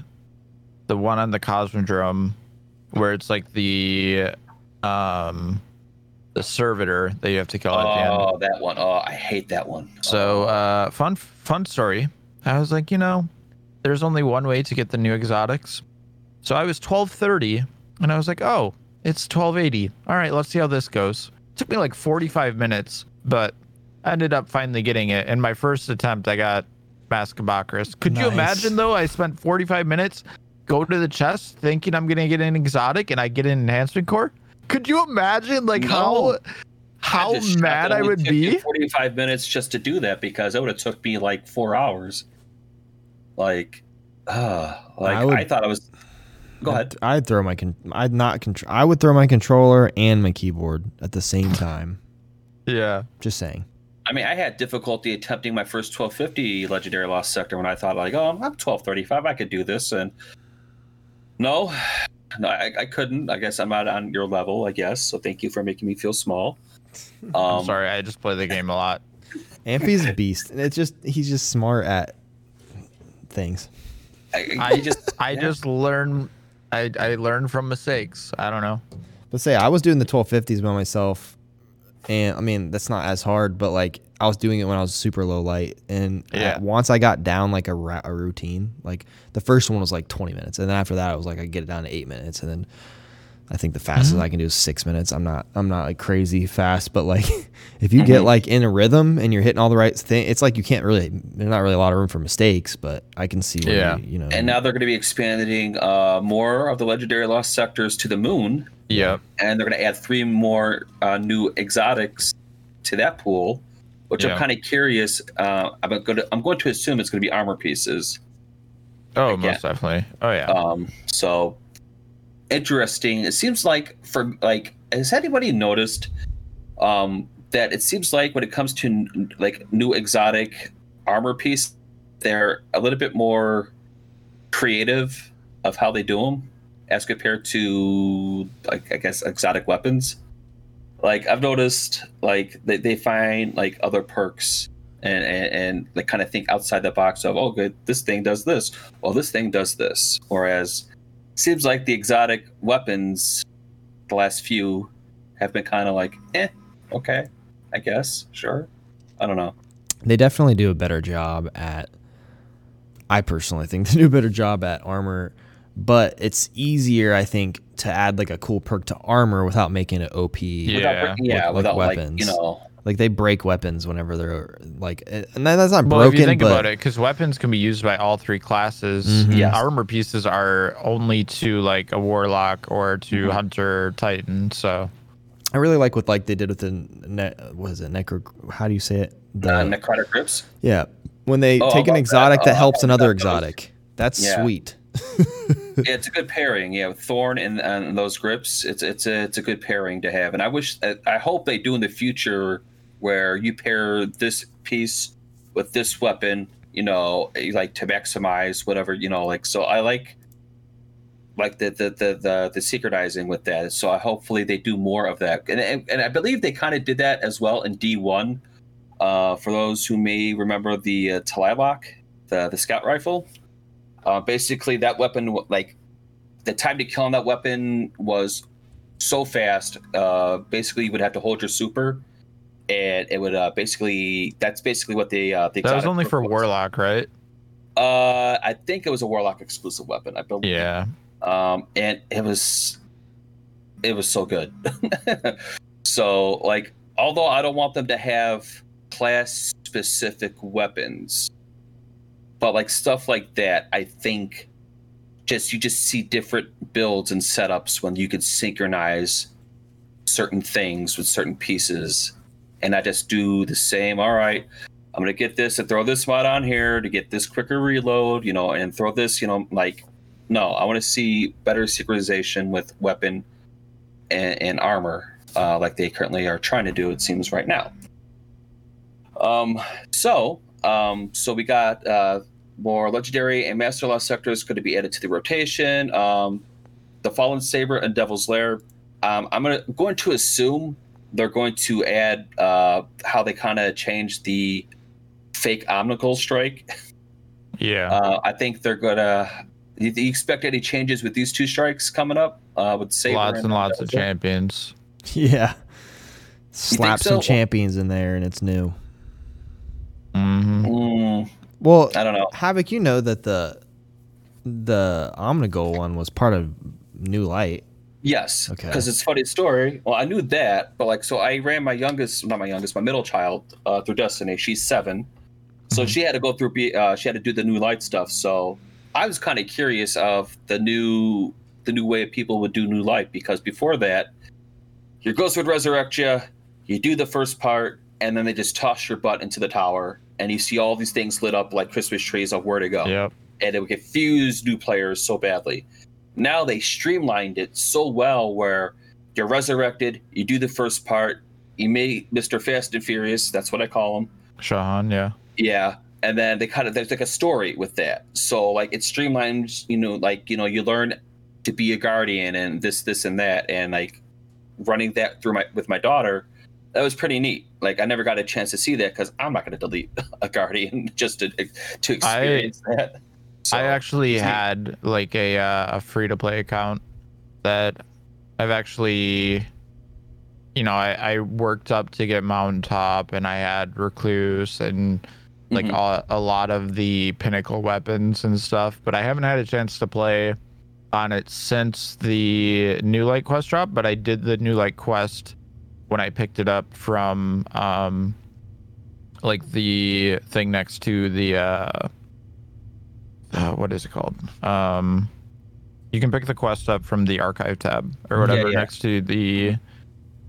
the one on the Cosmodrome where it's like the um the servitor that you have to kill at the end. Oh, that one. Oh, I hate that one. So uh fun fun story. I was like, you know, there's only one way to get the new exotics. So I was 1230 and I was like, oh, it's 1280. All right, let's see how this goes. took me like 45 minutes, but I ended up finally getting it. In my first attempt, I got Mask of Bakris. Could you imagine though? I spent 45 minutes go to the chest thinking I'm gonna get an exotic and I get an enhancement core. Could you imagine like No. how how I'm just shocked mad I would be? 45 minutes just to do that because it would have took me like four hours. Like, uh, like I I, thought I was. Go ahead. I'd, I'd throw my con- I'd not control. I would throw my controller and my keyboard at the same time. Yeah. Just saying. I mean, I had difficulty attempting my first 1250 legendary lost sector when I thought like, oh, I'm 1235, I could do this, and no, no, I, I couldn't. I guess I'm not on your level. I guess so. Thank you for making me feel small. Um, I'm sorry, I just play the game a lot. Ampfy's a beast. It's just he's just smart at things. I, I I just I yeah. just learn I I learn from mistakes. I don't know. But say I was doing the 1250s by myself, and I mean that's not as hard, but like I was doing it when I was super low light, and Yeah. once I got down like a, ra- a routine, like the first one was like 20 minutes, and then after that I was like I get it down to eight minutes, and then I think the fastest Mm-hmm. I can do is six minutes. I'm not I'm not like crazy fast, but like if you Mm-hmm. get like in a rhythm and you're hitting all the right thing, it's like you can't really there's not really a lot of room for mistakes, but I can see where Yeah. you, you know and now they're going to be expanding uh, more of the legendary lost sectors to the moon. Yep. and they're going to add three more uh, new exotics to that pool, which Yeah. I'm kind of curious. Uh, I'm going to I'm going to assume it's going to be armor pieces. Oh, Again. most definitely. Oh yeah. Um, so interesting. It seems like for like has anybody noticed um, that it seems like when it comes to n- like new exotic armor piece, they're a little bit more creative of how they do them as compared to like I guess exotic weapons. Like I've noticed, like they, they find like other perks and and, and they kind of think outside the box of oh good this thing does this well this thing does this whereas seems like the exotic weapons the last few have been kind of like eh okay I guess. Sure. I don't know. They definitely do a better job at. I personally think they do a better job at armor, but it's easier, I think, to add like a cool perk to armor without making it OP. Yeah. Without, yeah, With- with without like weapons. you know. Like they break weapons whenever they're like, and that- that's not Well, broken. if you think but about it, because weapons can be used by all three classes. Mhm. Yes. Armor pieces are only to like a warlock or to Mhm. hunter titan. So I really like what like they did with the ne- what is it necro? How do you say it? The Uh, necrotic grips. yeah, when they Oh, take an about that, exotic that uh, helps another those. exotic. That's Yeah. sweet. Yeah, it's a good pairing. Yeah, with Thorn and, and those grips, it's it's a it's a good pairing to have. And I wish, I hope they do in the future where you pair this piece with this weapon. You know, like to maximize whatever you know. Like so, I like like the the the the, the secretizing with that. So I hopefully they do more of that. And and, and I believe they kind of did that as well in D one. Uh, for those who may remember the uh, the the scout rifle. Uh, basically, that weapon, like the time to kill on that weapon was so fast. Uh, basically, you would have to hold your super, and it would uh, basically. That's basically what the uh, the that was only for was. warlock, right? Uh, I think it was a warlock exclusive weapon. I believe. Yeah. Um, and it was, it was so good. so like, although I don't want them to have class specific weapons, but like stuff like that, I think just you just see different builds and setups when you could synchronize certain things with certain pieces, and I just do the same. All right. I'm gonna get this and throw this mod on here to get this quicker reload, you know, and throw this, you know, like no, I want to see better synchronization with weapon and, and armor, uh, like they currently are trying to do. It seems right now. Um, so, um, so we got uh, more legendary and master law sectors going to be added to the rotation. Um, the Fallen Saber and Devil's Lair. Um, I'm gonna going to assume they're going to add uh, how they kind of changed the fake Omnigul strike Yeah. uh, I think they're gonna. Do you expect any changes with these two strikes coming up? Uh, with Saber lots and lots of champions. Yeah, slap so? some champions in there, and it's new. hmm Mm, Well, I don't know. Havoc, you know that the the Omnigul one was part of New Light. Yes, Okay. because it's a funny story. Well, I knew that, but like, so I ran my youngest, not my youngest, my middle child uh, through Destiny. She's seven, so Mhm. she had to go through. Uh, she had to do the new light stuff. So I was kind of curious of the new, the new way people would do new light because before that, your ghost would resurrect you. You do the first part, and then they just toss your butt into the tower, and you see all these things lit up like Christmas trees of where to go Yep. and it would confuse new players so badly. Now they streamlined it so well where you're resurrected, you do the first part, you meet Mr. Fast and Furious, that's what I call him. Shaw Han, yeah. Yeah. And then they kind of there's like a story with that. So like it streamlines, you know, like, you know, you learn to be a guardian and this, this and that. And like running that through my with my daughter, that was pretty neat. Like I never got a chance to see that because I'm not gonna delete a guardian just to to experience that. So, I actually had like a uh, a free to play account that I've actually, you know, I, I worked up to get mountaintop, and I had recluse and like Mhm. all, a lot of the pinnacle weapons and stuff. But I haven't had a chance to play on it since the new light quest drop. But I did the new light quest when I picked it up from um like the thing next to the uh uh, what is it called? Um, you can pick the quest up from the archive tab or Yeah, whatever yeah. next to the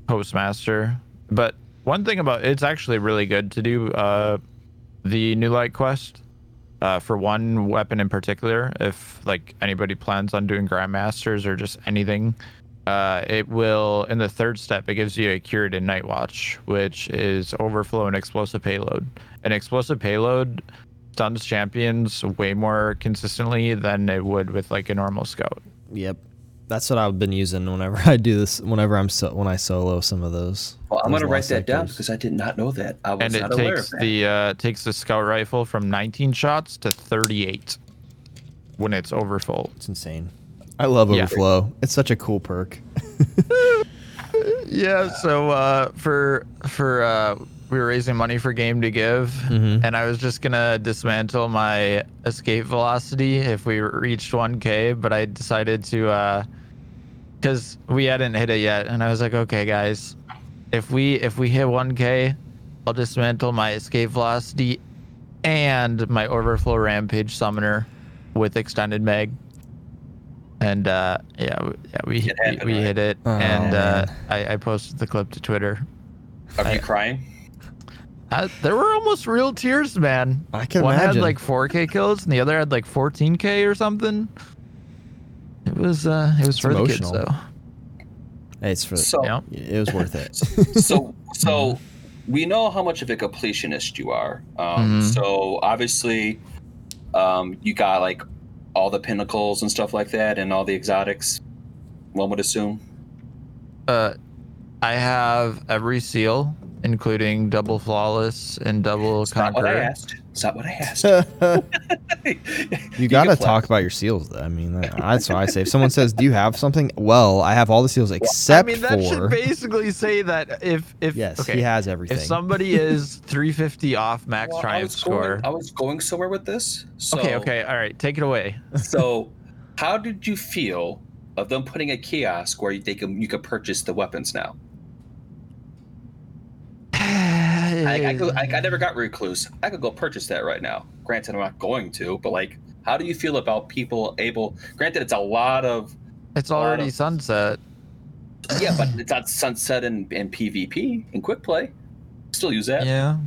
postmaster. But one thing about it's actually really good to do uh, the new light quest uh, for one weapon in particular. If like anybody plans on doing grandmasters or just anything, uh, it will in the third step it gives you a cured in night watch, which is overflow and explosive payload. An explosive payload stuns champions way more consistently than it would with like a normal scout. Yep, that's what I've been using whenever I do this. Whenever I'm so, when I solo some of those. Well, I'm going to write lost that down because I did not know that. I was and it not aware of takes that. the uh, takes the scout rifle from 19 shots to 38 when it's over full. It's insane. I love Yeah. overflow. It's such a cool perk. yeah. So uh, for for uh, we were raising money for Game to Give, Mhm. and I was just gonna dismantle my escape velocity if we reached 1K, but I decided to because we hadn't hit it yet, and I was like, okay, guys, if we if we hit 1K, I'll dismantle my escape velocity and my overflow rampage summoner with extended mag. And uh, yeah, yeah, we It we, happened, we right? hit it, Oh, and uh. I, I posted the clip to Twitter. Are I- you crying? Uh, there were almost real tears, man. I can One imagine. had like 4K kills, and the other had like 14K or something. It was uh, it was It's for the kids emotional. though. It's for So, Yeah. it was worth it. so, so we know how much of a completionist you are. Um, Mhm. So obviously, um, you got like all the pinnacles and stuff like that, and all the exotics. One would assume. Uh, I have every seal, including double flawless and double It's not what I asked. It's not what I asked. you got to talk about your seals. Though. I mean, that's why I say if someone says, "Do you have something?" Well, I have all the seals I except mean, that for. should basically say that if if yes, okay, he has everything. if somebody is 350 off max Well, I triumph was score. Going, I was going somewhere with this. So, okay, okay, all right, take it away. So, how did you feel of them putting a kiosk where they can you could purchase the weapons now? I, I, could, I, I never got recluse. I could go purchase that right now. Granted, I'm not going to, but like, how do you feel about people able? Granted, it's a lot of it's already of- sunset. yeah, but it's not sunset in, in PvP in quick play. Still use that, Yeah.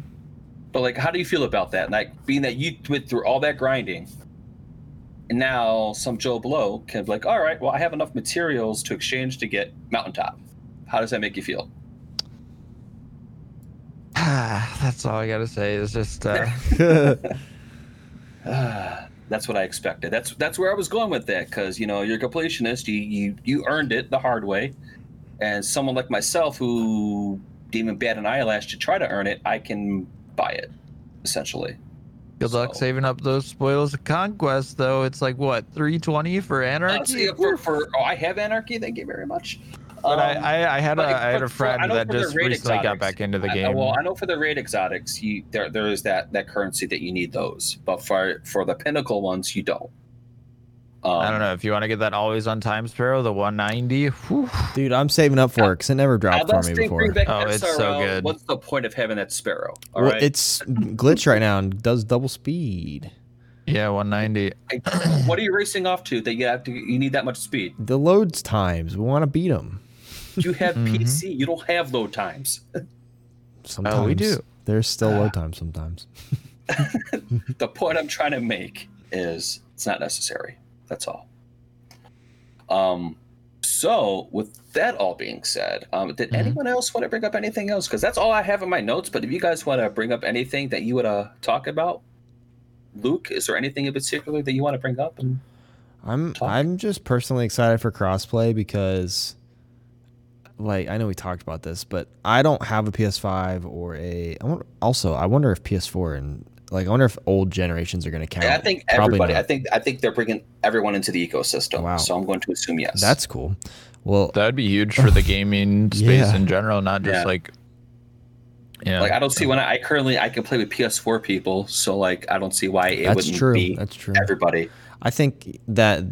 but like, how do you feel about that? Like, being that you went through all that grinding, and now some Joe Blow can be like, all right, well, I have enough materials to exchange to get mountaintop. How does that make you feel? That's all I gotta say. Is just uh, that's what I expected. That's that's where I was going with that because you know you're a completionist. You you you earned it the hard way, and someone like myself who didn't even bat an eyelash to try to earn it, I can buy it, essentially. good luck saving up those spoils of conquest, though. It's like what 320 for Uh, anarchy. see, for, for oh, I have anarchy. Thank you very much. But I, Um, I, I had a but- I had a for- friend I that just raid recently got back into the I- game. well, I know for the raid exotics, you there there is that that currency that you need those, but for for the pinnacle ones, you don't. Um, I don't know if you want to get that always on time sparrow, the 190. whew. Dude, I'm saving up for it because it never dropped for me before. bring back Oh, it's so good. What's the point of having that sparrow? All well, right. it's glitch right now and does double speed. Yeah, 190. What are you racing off to that you have to? You need that much speed. The loads times, we want to beat them. You have Mhm. PC. You don't have load times. Sometimes Oh, do. There's still load times sometimes. the point I'm trying to make is it's not necessary. That's all. Um. So, with that all being said, um, did Mhm. anyone else want to bring up anything else? Because that's all I have in my notes. But if you guys want to bring up anything that you would uh, talk about, Luke, is there anything in particular that you want to bring up? And I'm Talk. I'm just personally excited for crossplay because like I know we talked about this, but I don't have a PS5 or a I wonder, also I wonder if PS4 and like I wonder if old generations are going to count. I think Probably everybody. not. I think I think they're bringing everyone into the ecosystem. Wow. So I'm going to assume yes. That's cool. Well, That would be huge for the gaming space Yeah. in general, not just Yeah. like. Yeah. like I don't see when I, I currently I can play with PS4 people. So like I don't see why it that's wouldn't true. be That's true. everybody. I think that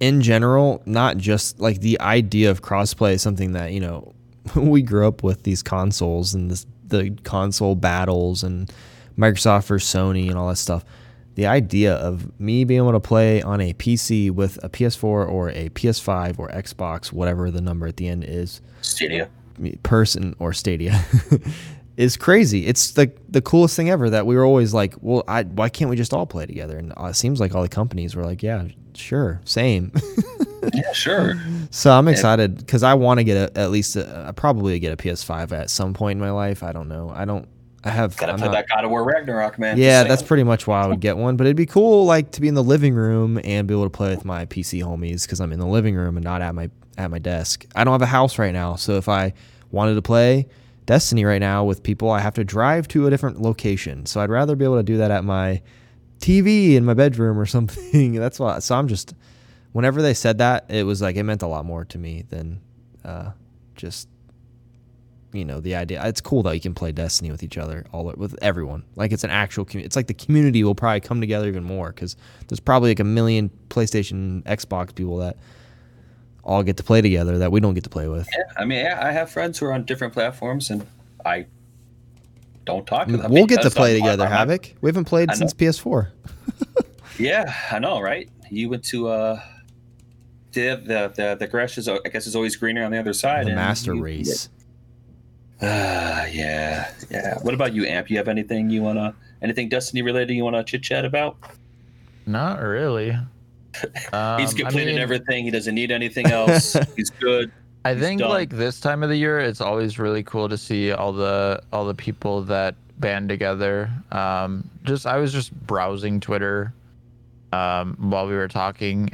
in general, not just like the idea of crossplay is something that, you know, we grew up with these consoles and this, the console battles and Microsoft versus Sony and all that stuff. The idea of me being able to play on a PC with a PS4 or a PS5 or Xbox, whatever the number at the end is, Stadia. person or Stadia is crazy. It's the the coolest thing ever that we were always like, well, I, why can't we just all play together? And uh, it seems like all the companies were like, yeah, sure, same. Yeah, sure. so I'm excited because I want to get a, at least a, probably get a PS5 at some point in my life. I don't know. I don't. I have. Gotta I'm play not- that God of War Ragnarok, man. yeah, that's pretty much why I would get one. But it'd be cool, like to be in the living room and be able to play with my PC homies because I'm in the living room and not at my at my desk. I don't have a house right now, so if I wanted to play Destiny right now with people, I have to drive to a different location. So I'd rather be able to do that at my TV in my bedroom or something. that's why. So I'm just. Whenever they said that, it was like it meant a lot more to me than uh, just you know the idea. It's cool that you can play Destiny with each other, all with everyone. Like it's an actual. community. It's like the community will probably come together even more because there's probably like a million PlayStation, Xbox people that all get to play together that we don't get to play with. Yeah, I mean, yeah, I have friends who are on different platforms, and I don't talk to them. We'll get to play I'm- together, I'm not- Havoc. We haven't played since PS4. Yeah, I know, right? You went to uh, the the the, the grass is I guess is always greener on the other side. The and Master you- Race. Ah, yeah, yeah. What about you, Amp? You have anything you wanna anything Destiny related you wanna chit chat about? Not really. Um, He's I completed mean, everything. He doesn't need anything else. He's good. I He's think done. like this time of the year, it's always really cool to see all the all the people that band together. Um, just I was just browsing Twitter um, while we were talking,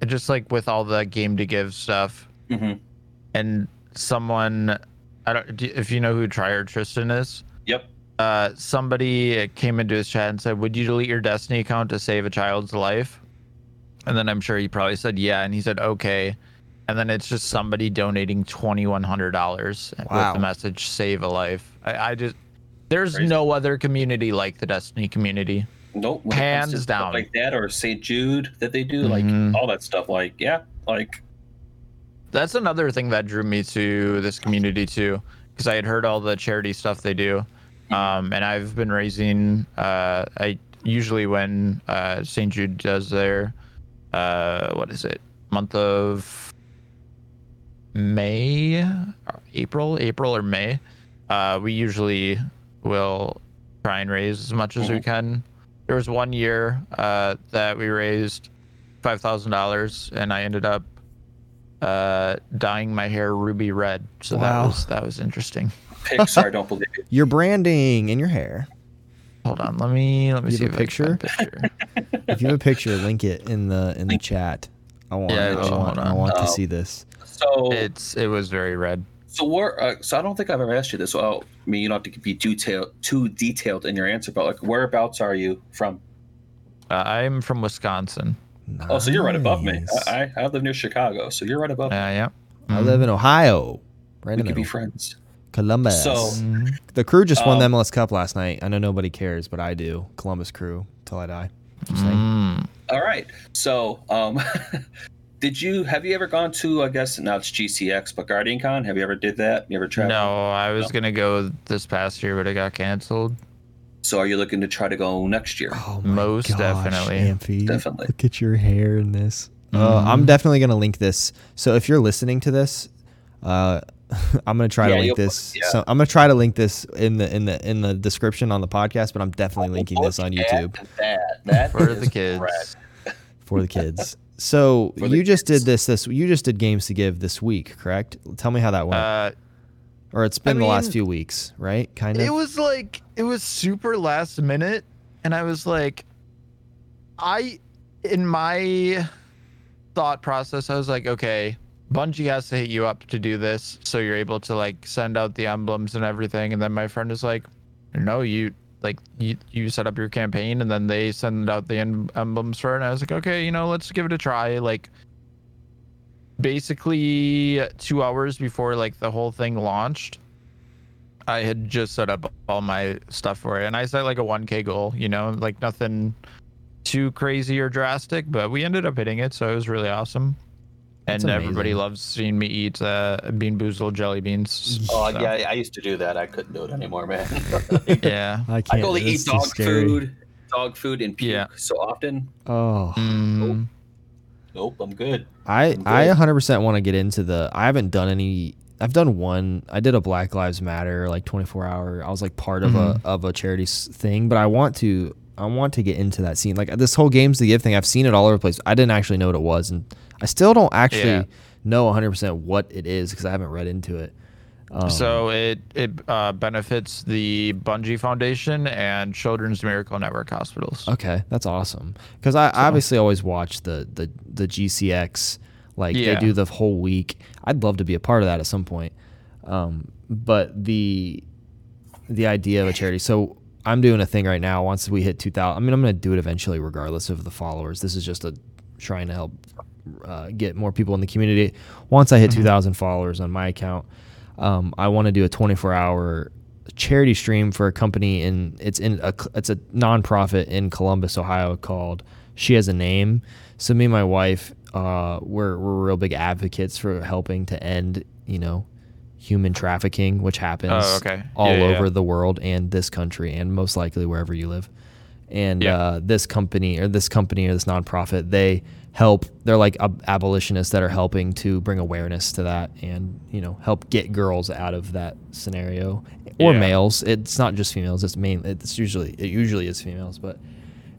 and just like with all the game to give stuff, hmm and someone I don't if you know who Trier Tristan is. Yep. Uh, somebody came into his chat and said, "Would you delete your Destiny account to save a child's life?" And then I'm sure he probably said, "Yeah," and he said, "Okay." And then it's just somebody donating twenty one hundred dollars Wow. with the message "Save a life." I, I just there's Crazy. no other community like the Destiny community. Nope. when Hands down. like that, or St. Jude that they do, Mhm. like all that stuff. Like, yeah, like That's another thing that drew me to this community too, because I had heard all the charity stuff they do, um, and I've been raising. Uh, I usually when uh, St. Jude does their, uh, what is it, month of May, April, April or May, uh, we usually will try and raise as much as we Mhm. can. There was one year uh, that we raised five thousand dollars, and I ended up uh, dyeing my hair ruby red. So Wow. that was that was interesting. Pixar. don't believe it. Your branding in your hair. Hold on, let me let me You see have a if I a picture. If you have a picture, link it in the in the chat. I want Yeah, I hold want, I on. want to Um, see this. So, it's it was very red. so where? Uh, so I don't think I've ever asked you this. Well, I mean, you don't have to be too detailed, too detailed in your answer, but like, whereabouts are you from? Uh, I'm from Wisconsin. Oh, so you're right above me. I, I I live near Chicago, so you're right above me. Uh, yeah. I live in Ohio, right We in could be friends. Columbus. So- Mhm. the crew just won the Um, MLS Cup last night. I know nobody cares, but I do. Columbus crew till I die. Mm. All right. So, um, did you have you ever gone to? I guess now it's GCX, but Guardian Con. Have you ever did that? You ever tried? No, I was No. gonna go this past year, but it got canceled. So, are you looking to try to go next year? Oh my Most gosh, definitely. Ampfy, Definitely. Look at your hair in this. Uh, Mhm. I'm definitely gonna link this. So if you're listening to this, uh, I'm gonna try Yeah, to link this. yeah. So I'm gonna try to link this in the in the in the description on the podcast. But I'm definitely linking this on YouTube That, that For the kids. red. for the kids. So the you just did this this you just did games to give this week, correct? Tell me how that went. Uh, or it's been I the last few weeks, right? Kind of. it was like it was super last minute, and I was like, I, in my thought process, I was like, okay, Bungie has to hit you up to do this, so you're able to like send out the emblems and everything. And then my friend is like, no, you like you you set up your campaign, and then they send out the em- emblems for it. And I was like, okay, you know, let's give it a try. Like, basically two hours before like the whole thing launched. I had just set up all my stuff for it, and I set like a 1K goal. You know, like nothing too crazy or drastic, but we ended up hitting it, so it was really awesome. That's and everybody loves seeing me eat uh, BeanBoozled jelly beans. Oh so, yeah, I used to do that. I couldn't do it anymore, man. yeah. I I can't. go to this eat dog food, dog food, and puke Yeah. so often. Oh. Mm, Nope, I'm good. I I'm I 100% want to get into the. I haven't done any. I've done one. I did a Black Lives Matter like 24 hour. I was like part of a of a charity thing, but I want to. I want to get into that scene. Like this whole games to give thing. I've seen it all over the place. I didn't actually know what it was, and I still don't actually Yeah. know 100% what it is because I haven't read into it. Um, so it it uh, benefits the Bungie Foundation and Children's Miracle Network hospitals. Okay, that's awesome. Because I obviously always watch the the the GCX. Like they do the whole week. I'd love to be a part of that at some point. Um, but the the idea of a charity. So I'm doing a thing right now. Once we hit 2,000, I mean, I'm going to do it eventually, regardless of the followers. This is just a trying to help uh, get more people in the community. Once I hit 2,000 followers on my account, um, I want to do a 24 hour charity stream for a company in it's in a it's a nonprofit in Columbus, Ohio called She Has a Name. So me and my wife, uh, we're we're real big advocates for helping to end you know human trafficking, which happens Oh, okay. all yeah, over yeah. the world and this country and most likely wherever you live. And Yeah. uh, this company or this company or this nonprofit, they help. They're like ab- abolitionists that are helping to bring awareness to that and you know help get girls out of that scenario or Yeah. males. It's not just females. It's main. It's usually it usually is females, but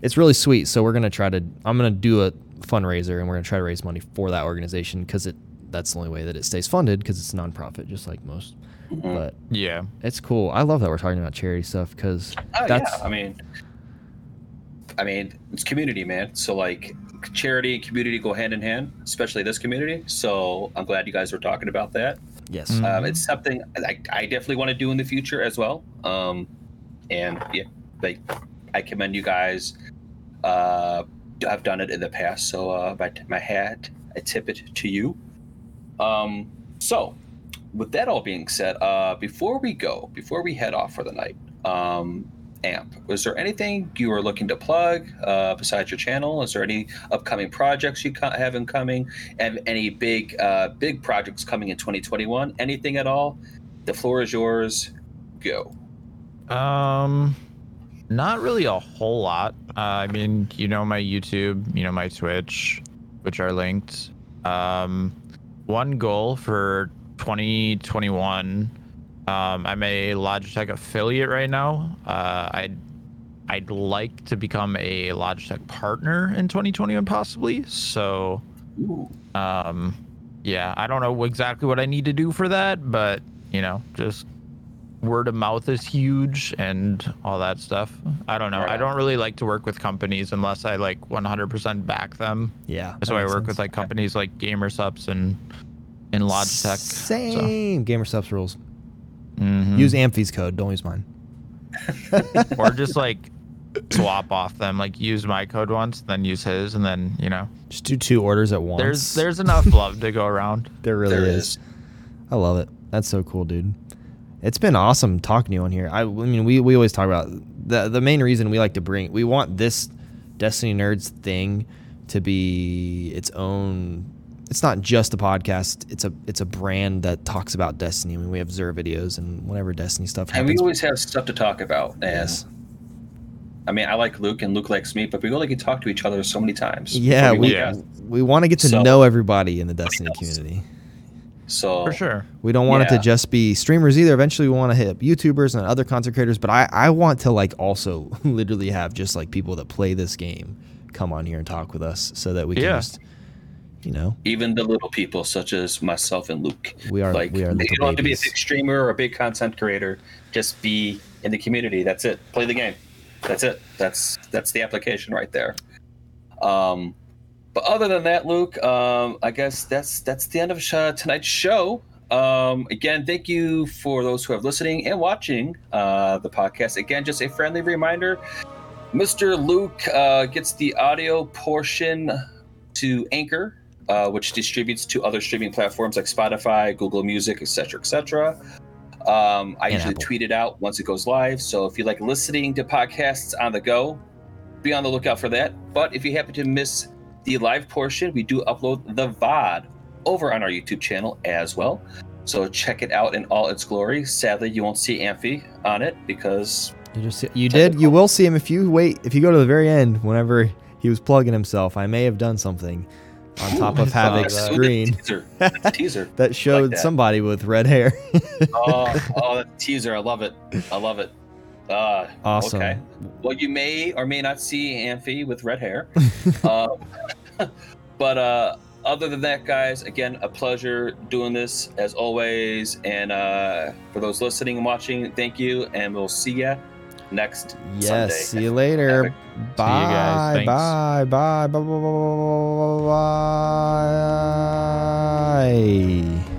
it's really sweet. So we're gonna try to. I'm gonna do a fundraiser and we're gonna try to raise money for that organization because it that's the only way that it stays funded because it's a nonprofit, just like most. Mhm. But Yeah. it's cool. I love that we're talking about charity stuff because Oh, that's yeah. I mean, I mean, it's community, man. So like, charity and community go hand in hand, especially this community. So I'm glad you guys were talking about that. yes. Mm. Um, it's something I, I definitely want to do in the future as well. Um, and yeah, like I commend you guys. Uh, I've done it in the past, so uh, my my hat, I tip it to you. Um, so, with that all being said, uh, before we go, before we head off for the night, um, Amp, was there anything you were looking to plug uh, besides your channel? Is there any upcoming projects you have incoming? Have any big uh, big projects coming in 2021? Anything at all? The floor is yours. Go. Um, not really a whole lot. Uh, I mean, you know my YouTube, you know my Twitch, which are linked. Um, one goal for 2021. Um, I'm a Logitech affiliate right now. Uh, I'd I'd like to become a Logitech partner in 2021 possibly. So, um, yeah, I don't know exactly what I need to do for that, but you know, just word of mouth is huge and all that stuff. I don't know. Right I don't really like to work with companies unless I like 100% back them. yeah. That's why I work sense. with like companies like GamerSupps and and Logitech. Same. GamerSupps rules. Mhm. Use Ampfy's code. Don't use mine. or just like swap off them. Like use my code once, then use his, and then you know, Just do two orders at once. there's there's enough love to go around. there really There is. is. I love it. That's so cool, dude. It's been awesome talking to you on here. I, I mean, we, we always talk about the the main reason we like to bring we want this Destiny Nerds thing to be its own. It's not just a podcast. It's a it's a brand that talks about Destiny. I mean, we have Zer videos and whatever Destiny stuff And we always have stuff to talk about. And yes. I mean, I like Luke and Luke likes me, but we only get to talk to each other so many times. Yeah, before we Yeah. we want to get to So- know everybody in the Destiny community. So For sure. We don't want it to just be streamers either. Eventually, we want to hit up YouTubers and other content creators. But I, I want to like also literally have just like people that play this game come on here and talk with us so that we can Yeah. just, you know, even the little people, such as myself and Luke, we are like we are you don't have to be a big streamer or a big content creator. Just be in the community. That's it. Play the game. That's it. That's that's the application right there. Um, but other than that, Luke, um, I guess that's that's the end of uh, tonight's show. Um, again, thank you for those who are listening and watching uh, the podcast. Again, just a friendly reminder: Mr. Luke uh, gets the audio portion to Anchor, uh, which distributes to other streaming platforms like Spotify, Google Music, etc., etc. Um, I And usually Apple. tweet it out once it goes live. So if you like listening to podcasts on the go, be on the lookout for that. But if you happen to miss the live portion, we do upload the VOD over on our YouTube channel as well. So check it out in all its glory. Sadly, you won't see Ampfy on it because You just you did you will see him if you wait if you go to the very end whenever he was plugging himself. I may have done something on top I of saw Havoc's that. Ooh, the screen teaser, the teaser. that showed that. somebody with red hair. oh, oh, the teaser! I love it. I love it. Uh, awesome. Okay. Well, you may or may not see Ampfy with red hair. um, but uh, other than that, guys, again, a pleasure doing this as always. And uh, for those listening and watching, thank you, and we'll see ya next Yes. Sunday. See you later. Havoc. Bye. guys. Thanks. Bye. Bye. Bye. Bye. Bye. Bye. Bye.